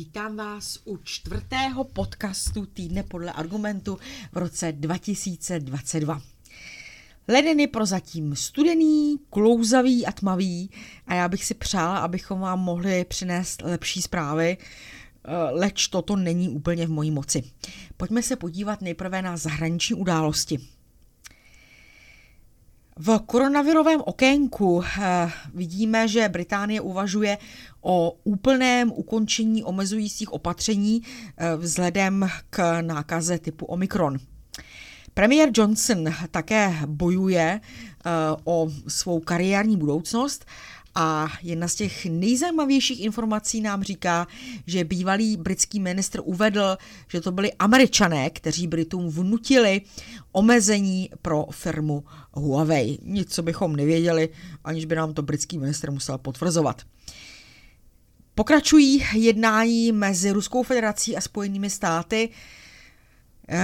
Vítám vás u čtvrtého podcastu Týdne podle argumentu v roce 2022. Leden je prozatím studený, klouzavý a tmavý a já bych si přála, abychom vám mohli přinést lepší zprávy, eh, leč toto není úplně v mojí moci. Pojďme se podívat nejprve na zahraniční události. V koronavirovém okénku eh, vidíme, že Británie uvažuje o úplném ukončení omezujících opatření eh, vzhledem k nákaze typu Omikron. Premiér Johnson také bojuje eh, o svou kariérní budoucnost a jedna z těch nejzajímavějších informací nám říká, že bývalý britský ministr uvedl, že to byli američané, kteří Britům vnutili omezení pro firmu Huawei. Nic, co bychom nevěděli, aniž by nám to britský ministr musel potvrzovat. Pokračují jednání mezi Ruskou federací a Spojenými státy.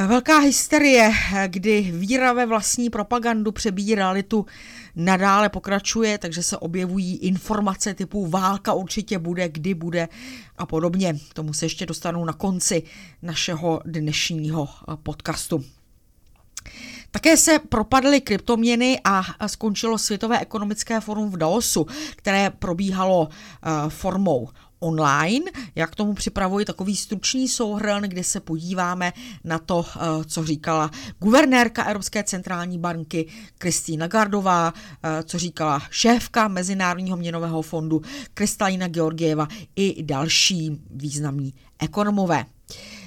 Velká hysterie, kdy víra ve vlastní propagandu přebíjí realitu, nadále pokračuje, takže se objevují informace typu válka určitě bude, kdy bude a podobně. K tomu se ještě dostanu na konci našeho dnešního podcastu. Také se propadly kryptoměny a skončilo Světové ekonomické forum v Daosu, které probíhalo formou online. Já k tomu připravuji takový stručný souhrn, kde se podíváme na to, eh, co říkala guvernérka Evropské centrální banky Kristýna Gardová, eh, co říkala šéfka Mezinárodního měnového fondu Kristalina Georgieva i další významní ekonomové.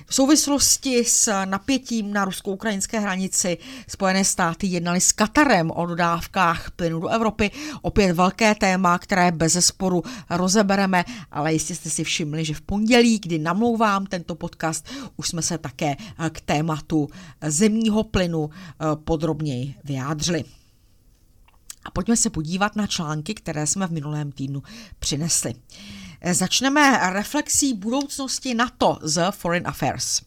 V souvislosti s napětím na rusko-ukrajinské hranici Spojené státy jednali s Katarem o dodávkách plynu do Evropy. Opět velké téma, které bez zesporu rozebereme, ale jistě jste si všimli, že v pondělí, kdy namlouvám tento podcast, už jsme se také k tématu zemního plynu eh, podrobněji vyjádřili. A pojďme se podívat na články, které jsme v minulém týdnu přinesli. Začneme reflexí budoucnosti NATO z Foreign Affairs.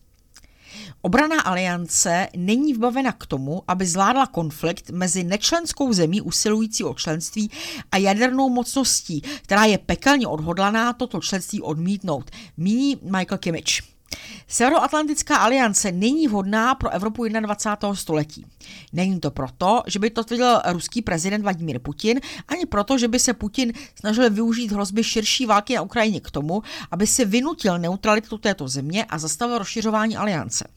Obraná aliance není vbavena k tomu, aby zvládla konflikt mezi nečlenskou zemí usilující o členství a jadernou mocností, která je pekelně odhodlaná toto členství odmítnout, míní Michael Kimmich. Severoatlantická aliance není vhodná pro Evropu 21. století. Není to proto, že by to tvrdil ruský prezident Vladimír Putin, ani proto, že by se Putin snažil využít hrozby širší války na Ukrajině k tomu, aby si vynutil neutralitu této země a zastavil rozšiřování aliance.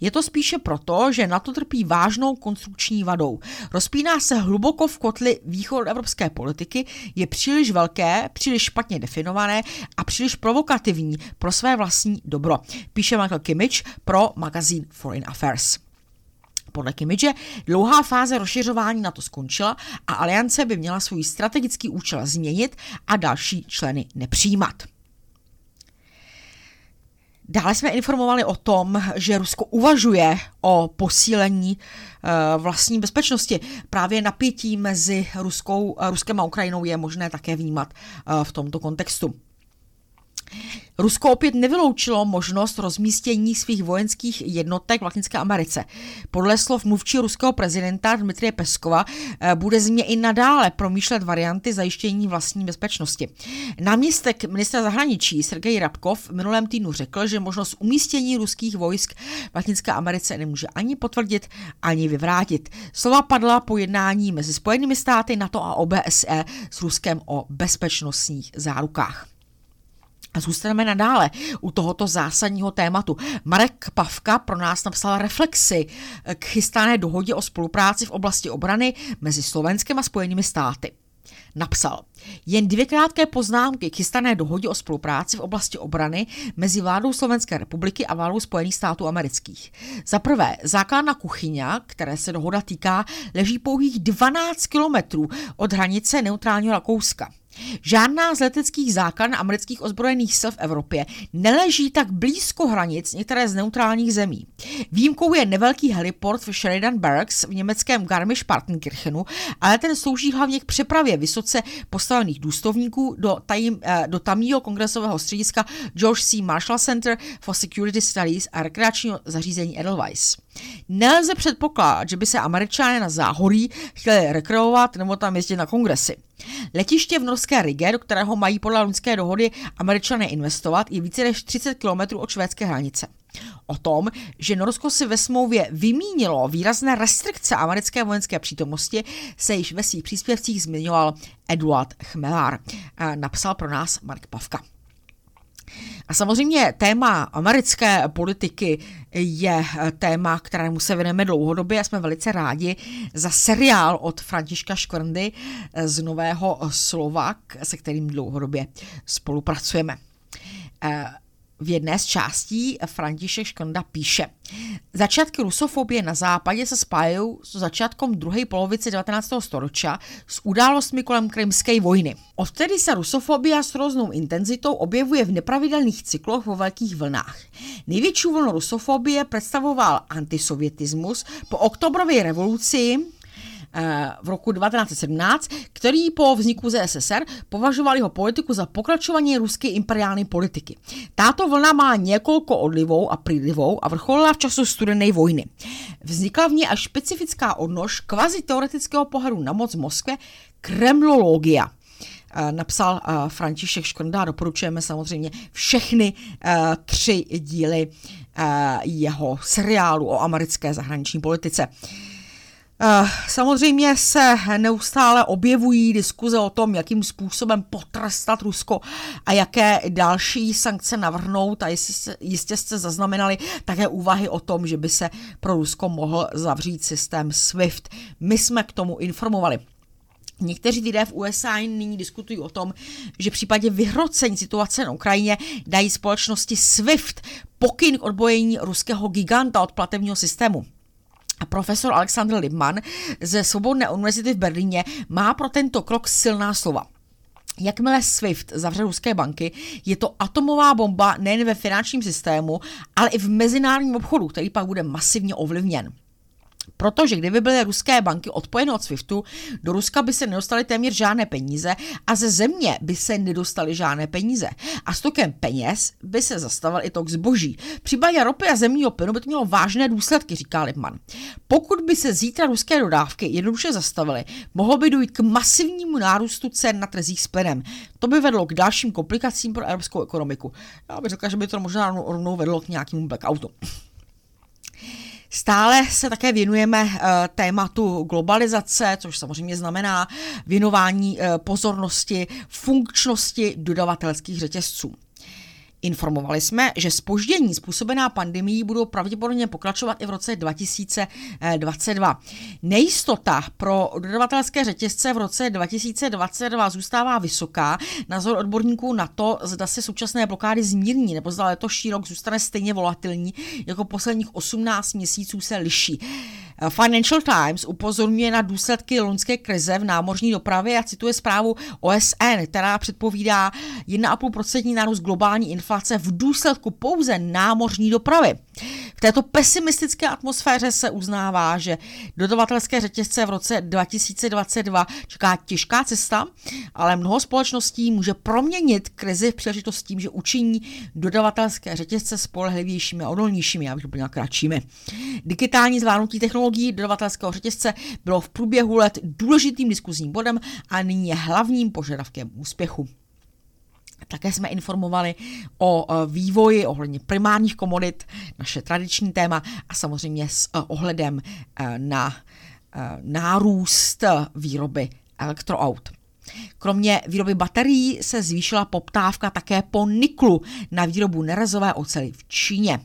Je to spíše proto, že NATO trpí vážnou konstrukční vadou. Rozpíná se hluboko v kotli evropské politiky, je příliš velké, příliš špatně definované a příliš provokativní pro své vlastní dobro píše Michael Kimmich pro magazín Foreign Affairs. Podle Kimmidge dlouhá fáze rozšiřování na to skončila a aliance by měla svůj strategický účel změnit a další členy nepřijímat. Dále jsme informovali o tom, že Rusko uvažuje o posílení uh, vlastní bezpečnosti. Právě napětí mezi Ruskou, Ruskem a Ukrajinou je možné také vnímat uh, v tomto kontextu. Rusko opět nevyloučilo možnost rozmístění svých vojenských jednotek v Latinské Americe. Podle slov mluvčí ruského prezidenta Dmitrie Peskova eh, bude země i nadále promýšlet varianty zajištění vlastní bezpečnosti. Náměstek ministra zahraničí Sergej Rabkov v minulém týdnu řekl, že možnost umístění ruských vojsk v Latinské Americe nemůže ani potvrdit, ani vyvrátit. Slova padla po jednání mezi Spojenými státy, NATO a OBSE s Ruskem o bezpečnostních zárukách. A zůstaneme nadále u tohoto zásadního tématu. Marek Pavka pro nás napsal reflexy k chystané dohodě o spolupráci v oblasti obrany mezi Slovenskem a Spojenými státy. Napsal, jen dvě krátké poznámky k chystané dohodě o spolupráci v oblasti obrany mezi vládou Slovenské republiky a vládou Spojených států amerických. Za prvé, základna kuchyně, které se dohoda týká, leží pouhých 12 kilometrů od hranice neutrálního Rakouska. Žádná z leteckých základen amerických ozbrojených sil v Evropě neleží tak blízko hranic některé z neutrálních zemí. Výjimkou je nevelký heliport v Sheridan Barracks v německém Garmisch-Partenkirchenu, ale ten slouží hlavně k přepravě vysoce postavených důstovníků do, tajím, eh, do tamního kongresového střediska George C. Marshall Center for Security Studies a rekreačního zařízení Edelweiss. Nelze předpokládat, že by se američané na záhorí chtěli rekreovat nebo tam jezdit na kongresy. Letiště v norské Rige, do kterého mají podle lunské dohody američané investovat, je více než 30 km od švédské hranice. O tom, že Norsko si ve smlouvě vymínilo výrazné restrikce americké vojenské přítomnosti, se již ve svých příspěvcích zmiňoval Eduard Chmelár. Napsal pro nás Mark Pavka. A samozřejmě téma americké politiky je téma, kterému se věnujeme dlouhodobě a jsme velice rádi za seriál od Františka Škvrndy z Nového Slovak, se kterým dlouhodobě spolupracujeme v jedné z částí František Škonda píše. Začátky rusofobie na západě se spájají s začátkem druhé polovice 19. století s událostmi kolem krymské vojny. Odtedy se rusofobia s různou intenzitou objevuje v nepravidelných cykloch vo velkých vlnách. Největší vlnu rusofobie představoval antisovietismus po oktobrové revoluci v roku 1917, který po vzniku ZSSR považoval jeho politiku za pokračování ruské imperiální politiky. Táto vlna má několik odlivou a přílivou a vrcholila v času studené vojny. Vznikla v ní až specifická odnož kvazi teoretického pohledu na moc v Moskvě kremlologia napsal František Škrnda. Doporučujeme samozřejmě všechny tři díly jeho seriálu o americké zahraniční politice. Eh, samozřejmě se neustále objevují diskuze o tom, jakým způsobem potrestat Rusko a jaké další sankce navrhnout a jistě, jistě jste zaznamenali také úvahy o tom, že by se pro Rusko mohl zavřít systém SWIFT. My jsme k tomu informovali. Někteří lidé v USA nyní diskutují o tom, že v případě vyhrocení situace na Ukrajině dají společnosti SWIFT pokyn k odbojení ruského giganta od platebního systému. Profesor Alexander Libman ze Svobodné univerzity v Berlíně má pro tento krok silná slova. Jakmile SWIFT zavře ruské banky, je to atomová bomba nejen ve finančním systému, ale i v mezinárodním obchodu, který pak bude masivně ovlivněn. Protože kdyby byly ruské banky odpojeny od SWIFTu, do Ruska by se nedostaly téměř žádné peníze a ze země by se nedostaly žádné peníze. A s tokem peněz by se zastavil i tok zboží. V ropy a zemního plynu by to mělo vážné důsledky, říká Lipman. Pokud by se zítra ruské dodávky jednoduše zastavily, mohlo by dojít k masivnímu nárůstu cen na trzích s plynem. To by vedlo k dalším komplikacím pro evropskou ekonomiku. Já bych řekla, že by to možná rovnou vedlo k nějakému blackoutu. Stále se také věnujeme eh, tématu globalizace, což samozřejmě znamená věnování eh, pozornosti funkčnosti dodavatelských řetězců. Informovali jsme, že spoždění způsobená pandemií budou pravděpodobně pokračovat i v roce 2022. Nejistota pro dodavatelské řetězce v roce 2022 zůstává vysoká. Názor odborníků na to, zda se současné blokády zmírní nebo zda letošní rok zůstane stejně volatilní, jako posledních 18 měsíců se liší. Financial Times upozorňuje na důsledky loňské krize v námořní dopravě a cituje zprávu OSN, která předpovídá 1,5% nárůst globální inflace v důsledku pouze námořní dopravy. V této pesimistické atmosféře se uznává, že dodavatelské řetězce v roce 2022 čeká těžká cesta, ale mnoho společností může proměnit krizi v příležitost tím, že učiní dodavatelské řetězce spolehlivějšími a odolnějšími, já bych to kratšími. Digitální zvládnutí technologií dodavatelského řetězce bylo v průběhu let důležitým diskuzním bodem a nyní je hlavním požadavkem úspěchu. Také jsme informovali o e, vývoji ohledně primárních komodit, naše tradiční téma a samozřejmě s e, ohledem e, na nárůst výroby elektroaut. Kromě výroby baterií se zvýšila poptávka také po niklu na výrobu nerezové ocely v Číně.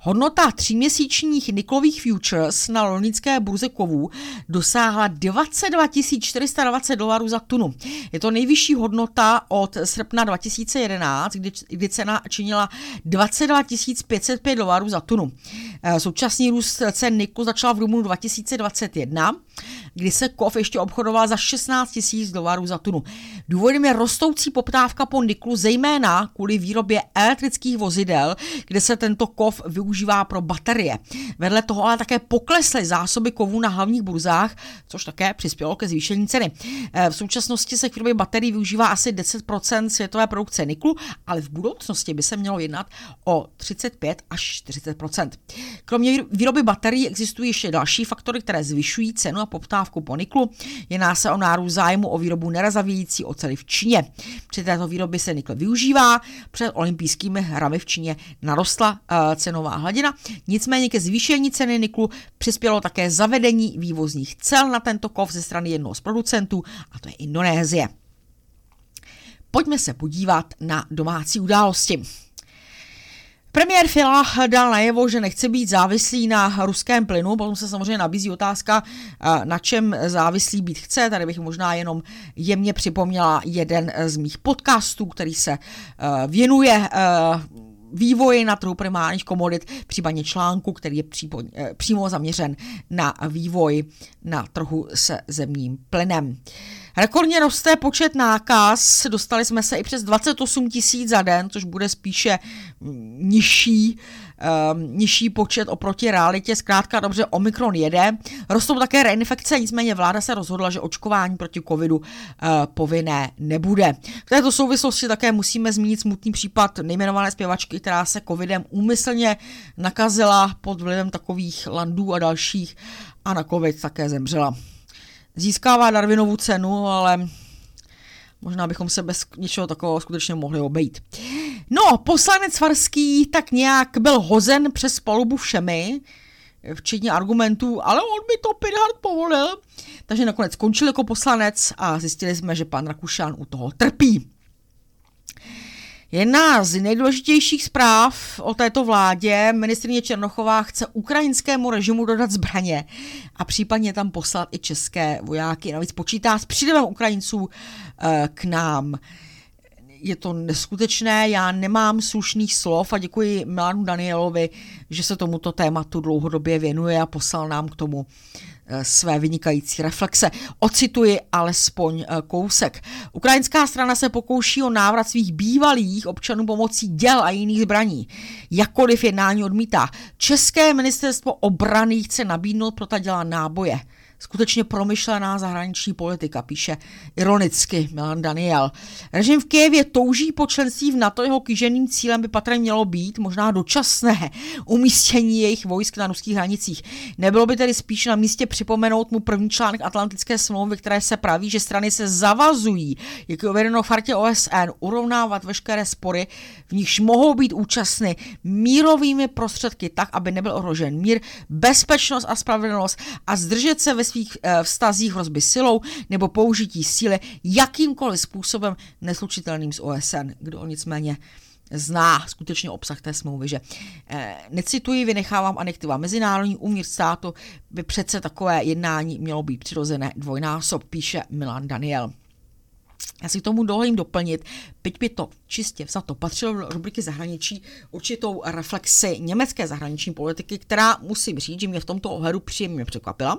Hodnota tříměsíčních niklových futures na londýnské burze kovů dosáhla 22 420 dolarů za tunu. Je to nejvyšší hodnota od srpna 2011, kdy, cena činila 22 505 dolarů za tunu. Eh, současný růst cen niklu začal v dubnu 2021 kdy se kov ještě obchodoval za 16 000 dolarů za tunu. Důvodem je rostoucí poptávka po niklu, zejména kvůli výrobě elektrických vozidel, kde se tento kov využívá pro baterie. Vedle toho ale také poklesly zásoby kovů na hlavních burzách, což také přispělo ke zvýšení ceny. Eh, v současnosti se k výrobě baterií využívá asi 10% světové produkce niklu, ale v budoucnosti by se mělo jednat o 35 až 40%. Kromě výroby baterií existují ještě další faktory, které zvyšují cenu a poptávku po niklu. Jedná se o nárůst zájmu o výrobu nerazavějící oceli v Číně. Při této výrobě se nikl využívá. Před olympijskými hrami v Číně narostla uh, cenová hladina. Nicméně ke zvýšení ceny niklu přispělo také zavedení vývozních cel na tento kov ze strany jednoho z producentů, a to je Indonésie. Pojďme se podívat na domácí události. Premiér Fila dal najevo, že nechce být závislý na ruském plynu, potom se samozřejmě nabízí otázka, na čem závislý být chce. Tady bych možná jenom jemně připomněla jeden z mých podcastů, který se eh, věnuje eh, vývoji na trhu primárních komodit, případně článku, který je přípo, eh, přímo zaměřen na vývoj na trhu se zemním plynem. Rekordně roste počet nákaz, dostali jsme se i přes 28 tisíc za den, což bude spíše mm, nižší, um, nižší počet oproti realitě. Zkrátka dobře, Omikron jede. Rostou také reinfekce, nicméně vláda se rozhodla, že očkování proti covidu uh, povinné nebude. V této souvislosti také musíme zmínit smutný případ nejmenované zpěvačky, která se covidem úmyslně nakazila pod vlivem takových landů a dalších a na covid také zemřela získává Darwinovu cenu, ale možná bychom se bez něčeho takového skutečně mohli obejít. No, poslanec Farský tak nějak byl hozen přes palubu všemi, včetně argumentů, ale on by to Pirhart povolil. Takže nakonec skončil jako poslanec a zjistili jsme, že pan Rakušan u toho trpí. Jedna z nejdůležitějších zpráv o této vládě, ministrině Černochová chce ukrajinskému režimu dodat zbraně a případně tam poslat i české vojáky. Navíc počítá s přílivem Ukrajinců eh, k nám. Je to neskutečné, já nemám slušných slov a děkuji Milanu Danielovi, že se tomuto tématu dlouhodobě věnuje a poslal nám k tomu Eh, své vynikající reflexe. Ocituji alespoň eh, kousek. Ukrajinská strana se pokouší o návrat svých bývalých občanů pomocí děl a jiných zbraní. Jakkoliv jednání odmítá. České ministerstvo obrany chce nabídnout pro ta děla náboje skutečně promyšlená zahraniční politika, píše ironicky Milan Daniel. Režim v Kijevě touží po členství v NATO, jeho kýženým cílem by patrně mělo být možná dočasné umístění jejich vojsk na ruských hranicích. Nebylo by tedy spíš na místě připomenout mu první článek Atlantické smlouvy, které se praví, že strany se zavazují, jak je uvedeno v chartě OSN, urovnávat veškeré spory, v nichž mohou být účastny mírovými prostředky tak, aby nebyl ohrožen mír, bezpečnost a spravedlnost a zdržet se ve svých eh, vztazích hrozby silou nebo použití síly jakýmkoliv způsobem neslučitelným s OSN. Kdo o nicméně zná skutečně obsah té smlouvy, že eh, necituji, vynechávám anektiva. Mezinárodní umír státu by přece takové jednání mělo být přirozené dvojnásob, píše Milan Daniel. Já si k tomu dovolím doplnit, byť by to čistě za to patřilo do rubriky zahraničí, určitou reflexi německé zahraniční politiky, která musím říct, že mě v tomto ohledu příjemně překvapila.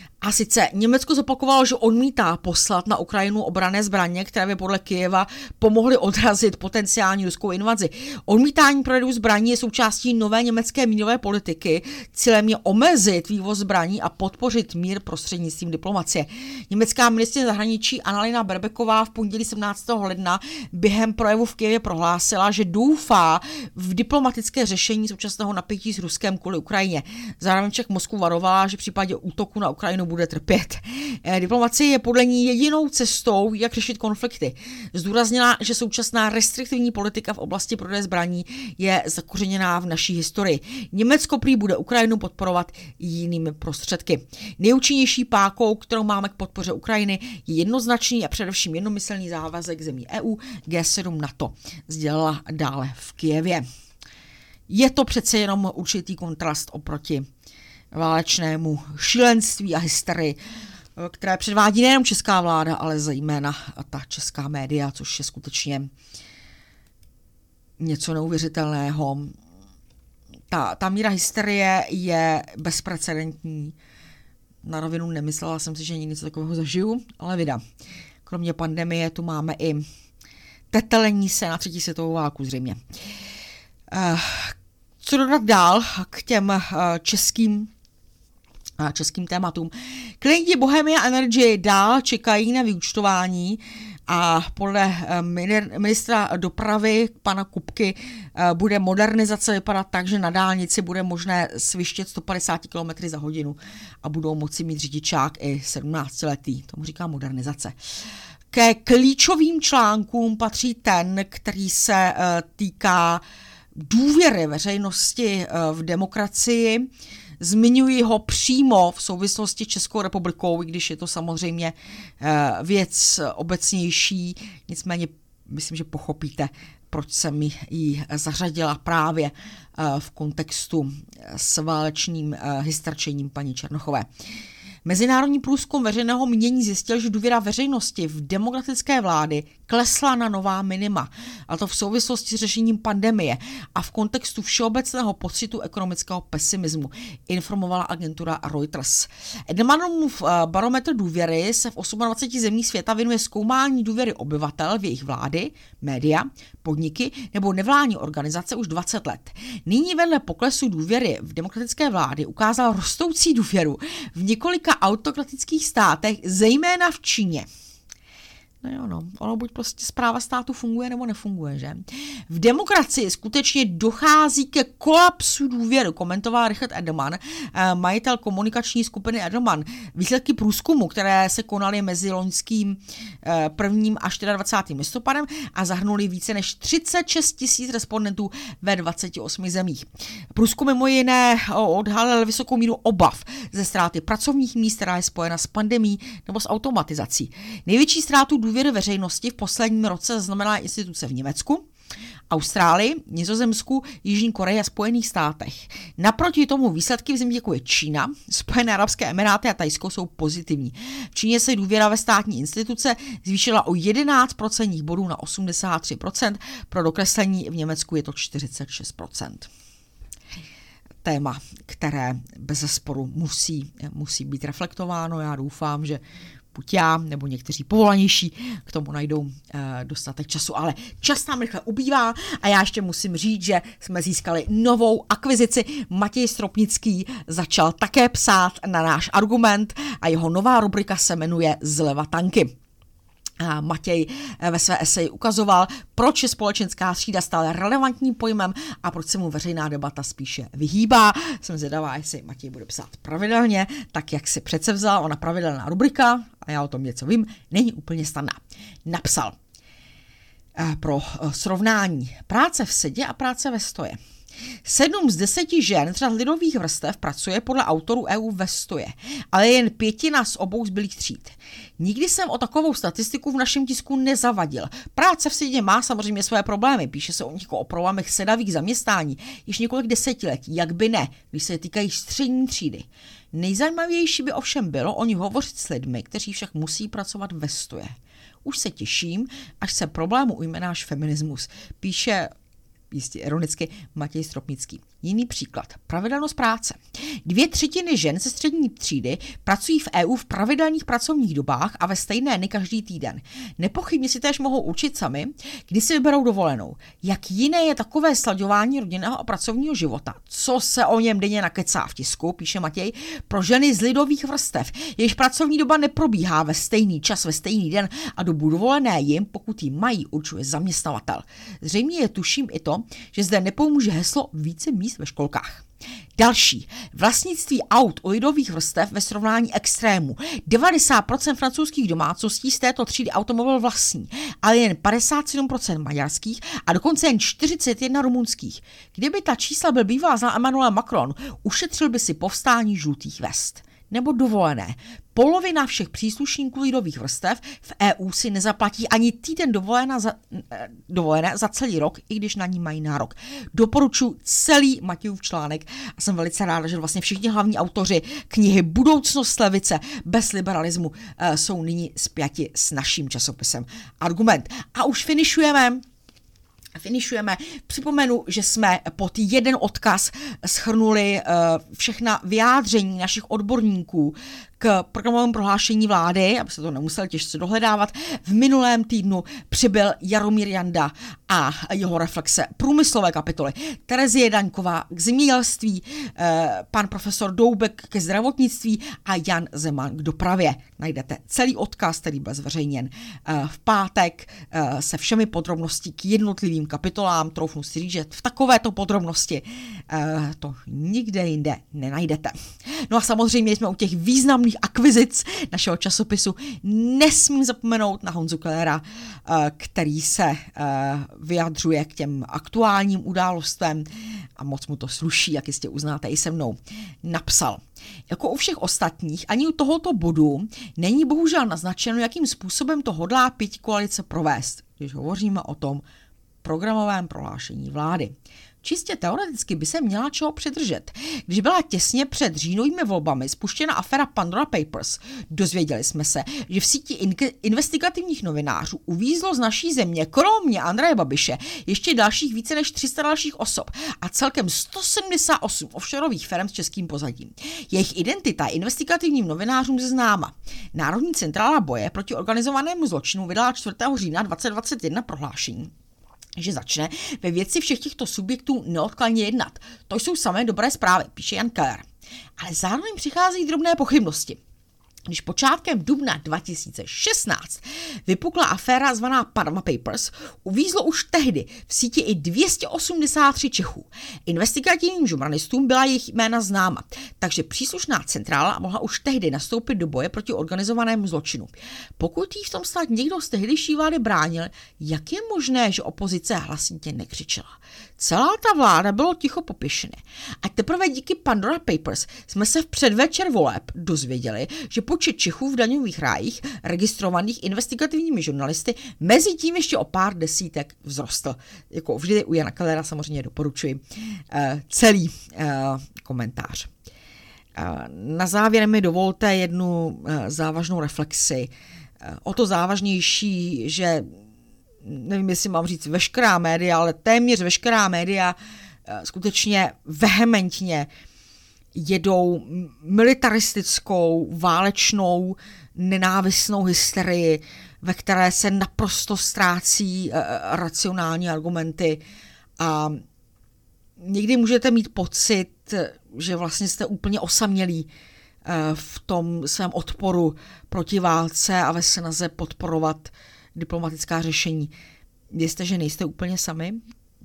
A sice Německo zopakovalo, že odmítá poslat na Ukrajinu obrané zbraně, které by podle Kyjeva pomohly odrazit potenciální ruskou invazi. Odmítání prodeju zbraní je součástí nové německé mínové politiky. Cílem je omezit vývoz zbraní a podpořit mír prostřednictvím diplomacie. Německá ministrině zahraničí Annalena Berbeková v pondělí 17. ledna během projevu v Kyjevě prohlásila, že doufá v diplomatické řešení současného napětí s Ruskem kvůli Ukrajině. Zároveň však Moskvu varovala, že v případě útoku na Ukrajinu bude trpět. Eh, diplomacie je podle ní jedinou cestou, jak řešit konflikty. Zdůraznila, že současná restriktivní politika v oblasti prodeje zbraní je zakořeněná v naší historii. Německo prý bude Ukrajinu podporovat jinými prostředky. Nejúčinnější pákou, kterou máme k podpoře Ukrajiny, je jednoznačný a především jednomyslný závazek zemí EU G7 NATO, sdělila dále v Kijevě. Je to přece jenom určitý kontrast oproti válečnému šílenství a hysterii, které předvádí nejenom česká vláda, ale zejména ta česká média, což je skutečně něco neuvěřitelného. Ta, ta míra hysterie je bezprecedentní. Na rovinu nemyslela jsem si, že něco takového zažiju, ale vida. Kromě pandemie tu máme i tetelení se na třetí světovou válku zřejmě. Eh, co dodat dál k těm eh, českým českým tématům. Klienti Bohemia Energy dál čekají na vyučtování a podle eh, ministra dopravy pana Kupky eh, bude modernizace vypadat tak, že na dálnici bude možné svištět 150 km za hodinu a budou moci mít řidičák i 17 letý. Tomu říká modernizace. Ke klíčovým článkům patří ten, který se týká důvěry veřejnosti v demokracii Zmiňuji ho přímo v souvislosti Českou republikou, i když je to samozřejmě eh, věc obecnější, nicméně myslím, že pochopíte, proč jsem ji zařadila právě eh, v kontextu s válečným eh, hysterčením paní Černochové. Mezinárodní průzkum veřejného mínění zjistil, že důvěra veřejnosti v demokratické vlády klesla na nová minima, a to v souvislosti s řešením pandemie a v kontextu všeobecného pocitu ekonomického pesimismu, informovala agentura Reuters. Edelmanův eh, barometr důvěry se v 28 zemích světa věnuje zkoumání důvěry obyvatel v jejich vlády, média, podniky nebo nevládní organizace už 20 let. Nyní vedle poklesu důvěry v demokratické vlády ukázal rostoucí důvěru v několika autokratických státech, zejména v Číně. No jo, no. Ono buď prostě zpráva státu funguje nebo nefunguje, že? V demokracii skutečně dochází ke kolapsu důvěry, komentoval Richard Edelman, eh, majitel komunikační skupiny Edelman. Výsledky průzkumu, které se konaly mezi loňským eh, prvním a 24. listopadem a zahrnuli více než 36 tisíc respondentů ve 28 zemích. Průzkum mimo jiné odhalil vysokou míru obav ze ztráty pracovních míst, která je spojena s pandemí nebo s automatizací. Největší ztrátu důvěry veřejnosti v posledním roce znamená instituce v Německu, Austrálii, Nizozemsku, Jižní Koreji a Spojených státech. Naproti tomu výsledky v zemích jako je Čína, Spojené arabské emiráty a Tajsko jsou pozitivní. V Číně se důvěra ve státní instituce zvýšila o 11% bodů na 83%, pro dokreslení v Německu je to 46% téma, které bez sporu musí, musí být reflektováno. Já doufám, že buď já nebo někteří povolanější k tomu najdou uh, dostatek času, ale čas nám rychle ubývá a já ještě musím říct, že jsme získali novou akvizici. Matěj Stropnický začal také psát na náš argument a jeho nová rubrika se jmenuje Zleva tanky. Matěj eh, ve své eseji ukazoval, proč je společenská třída stále relevantním pojmem a proč se mu veřejná debata spíše vyhýbá. Jsem zvědavá, jestli Matěj bude psát pravidelně, tak jak si přece vzal, ona pravidelná rubrika, a já o tom něco vím, není úplně snadná. Napsal eh, pro eh, srovnání práce v sedě a práce ve stoje. Sedm z deseti žen z lidových vrstev pracuje podle autorů EU ve stoje, ale jen pětina z obou zbylých tříd. Nikdy jsem o takovou statistiku v našem tisku nezavadil. Práce v sedě má samozřejmě své problémy, píše se o nich jako o problémech sedavých zaměstnání již několik desetiletí, jak by ne, když se týkají střední třídy. Nejzajímavější by ovšem bylo o nich hovořit s lidmi, kteří však musí pracovat ve stoje. Už se těším, až se problému ujme náš feminismus, píše jistě ironicky Matěj Stropnický. Jiný příklad. Pravidelnost práce. Dvě třetiny žen ze střední třídy pracují v EU v pravidelných pracovních dobách a ve stejné dny každý týden. Nepochybně si též mohou učit sami, kdy si vyberou dovolenou. Jak jiné je takové slaďování rodinného a pracovního života? Co se o něm denně nakecá v tisku, píše Matěj, pro ženy z lidových vrstev, jejichž pracovní doba neprobíhá ve stejný čas, ve stejný den a dobu dovolené jim, pokud ji mají, určuje zaměstnavatel. Zřejmě je tuším i to, že zde nepomůže heslo více míst ve školkách. Další. Vlastnictví aut lidových vrstev ve srovnání extrému. 90% francouzských domácností z této třídy automobil vlastní, ale jen 57% maďarských a dokonce jen 41 rumunských. Kdyby ta čísla byl býval znal Emmanuel Macron, ušetřil by si povstání žlutých vest nebo dovolené. Polovina všech příslušníků lidových vrstev v EU si nezaplatí ani týden dovolené za, eh, dovolené za celý rok, i když na ní mají nárok. Doporučuji celý Matějův článek a jsem velice ráda, že vlastně všichni hlavní autoři knihy Budoucnost levice bez liberalismu eh, jsou nyní spjati s naším časopisem Argument. A už finišujeme finišujeme. Připomenu, že jsme pod jeden odkaz schrnuli uh, všechna vyjádření našich odborníků k programovému prohlášení vlády, aby se to nemusel těžce dohledávat, v minulém týdnu přibyl Jaromír Janda a jeho reflexe průmyslové kapitoly, Terezie Daňková k zemědělství, eh, pan profesor Doubek ke zdravotnictví a Jan Zeman k dopravě. Najdete celý odkaz, který byl zveřejněn eh, v pátek eh, se všemi podrobnosti k jednotlivým kapitolám. Troufnu si říct, že v takovéto podrobnosti to nikde jinde nenajdete. No a samozřejmě jsme u těch významných akvizic našeho časopisu. Nesmím zapomenout na Honzu Kellera, který se vyjadřuje k těm aktuálním událostem a moc mu to sluší, jak jistě uznáte i se mnou, napsal. Jako u všech ostatních, ani u tohoto bodu není bohužel naznačeno, jakým způsobem to hodlá pěti koalice provést, když hovoříme o tom programovém prohlášení vlády. Čistě teoreticky by se měla čeho přidržet. Když byla těsně před říjnovými volbami spuštěna afera Pandora Papers, dozvěděli jsme se, že v síti in- investigativních novinářů uvízlo z naší země, kromě Andreje Babiše, ještě dalších více než 300 dalších osob a celkem 178 offshoreových firm s českým pozadím. Jejich identita je investigativním novinářům známa. Národní centrála boje proti organizovanému zločinu vydala 4. října 2021 prohlášení že začne ve věci všech těchto subjektů neodkladně jednat. To jsou samé dobré zprávy, píše Jan Keller. Ale zároveň přicházejí drobné pochybnosti. Když počátkem dubna 2016 vypukla aféra zvaná Panama Papers, uvízlo už tehdy v síti i 283 Čechů. Investigativním žurnalistům byla jejich jména známa, takže příslušná centrála mohla už tehdy nastoupit do boje proti organizovanému zločinu. Pokud jí v tom snad někdo z tehdejší vlády bránil, jak je možné, že opozice hlasitě nekřičela? Celá ta vláda bylo ticho popěšené. A teprve díky Pandora Papers jsme se v předvečer voleb dozvěděli, že počet Čechů v daňových rájích, registrovaných investigativními žurnalisty, mezi tím ještě o pár desítek vzrostl. Jako vždy u Jana Kellera samozřejmě doporučuji uh, celý uh, komentář. Uh, na závěr mi dovolte jednu závažnou reflexi. O to závažnější, že nevím, jestli mám říct veškerá média, ale téměř veškerá média skutečně vehementně uh, jedou militaristickou, válečnou, nenávistnou hysterii, ve které se naprosto ztrácí uh, racionální argumenty a někdy můžete mít pocit, že vlastně jste úplně osamělí uh, v tom svém odporu proti válce a ve snaze podporovat diplomatická řešení. Vězte, že nejste úplně sami.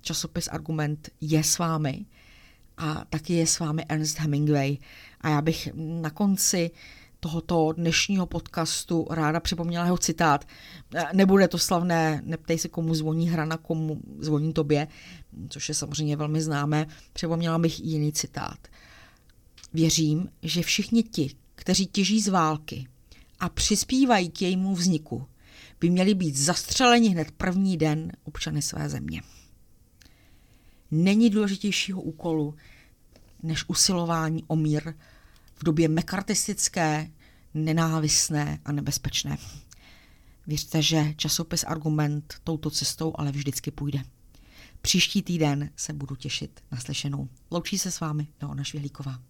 Časopis Argument je s vámi a taky je s vámi Ernst Hemingway. A já bych na konci tohoto dnešního podcastu ráda připomněla jeho citát. Nebude to slavné, neptej se, komu zvoní hrana, komu zvoní tobě, což je samozřejmě velmi známé. Připomněla bych jiný citát. Věřím, že všichni ti, kteří těží z války a přispívají k jejímu vzniku, by měli být zastřeleni hned první den občany své země není důležitějšího úkolu než usilování o mír v době mekartistické, nenávistné a nebezpečné. Věřte, že časopis Argument touto cestou ale vždycky půjde. Příští týden se budu těšit na slyšenou. Loučí se s vámi Leona Švihlíková.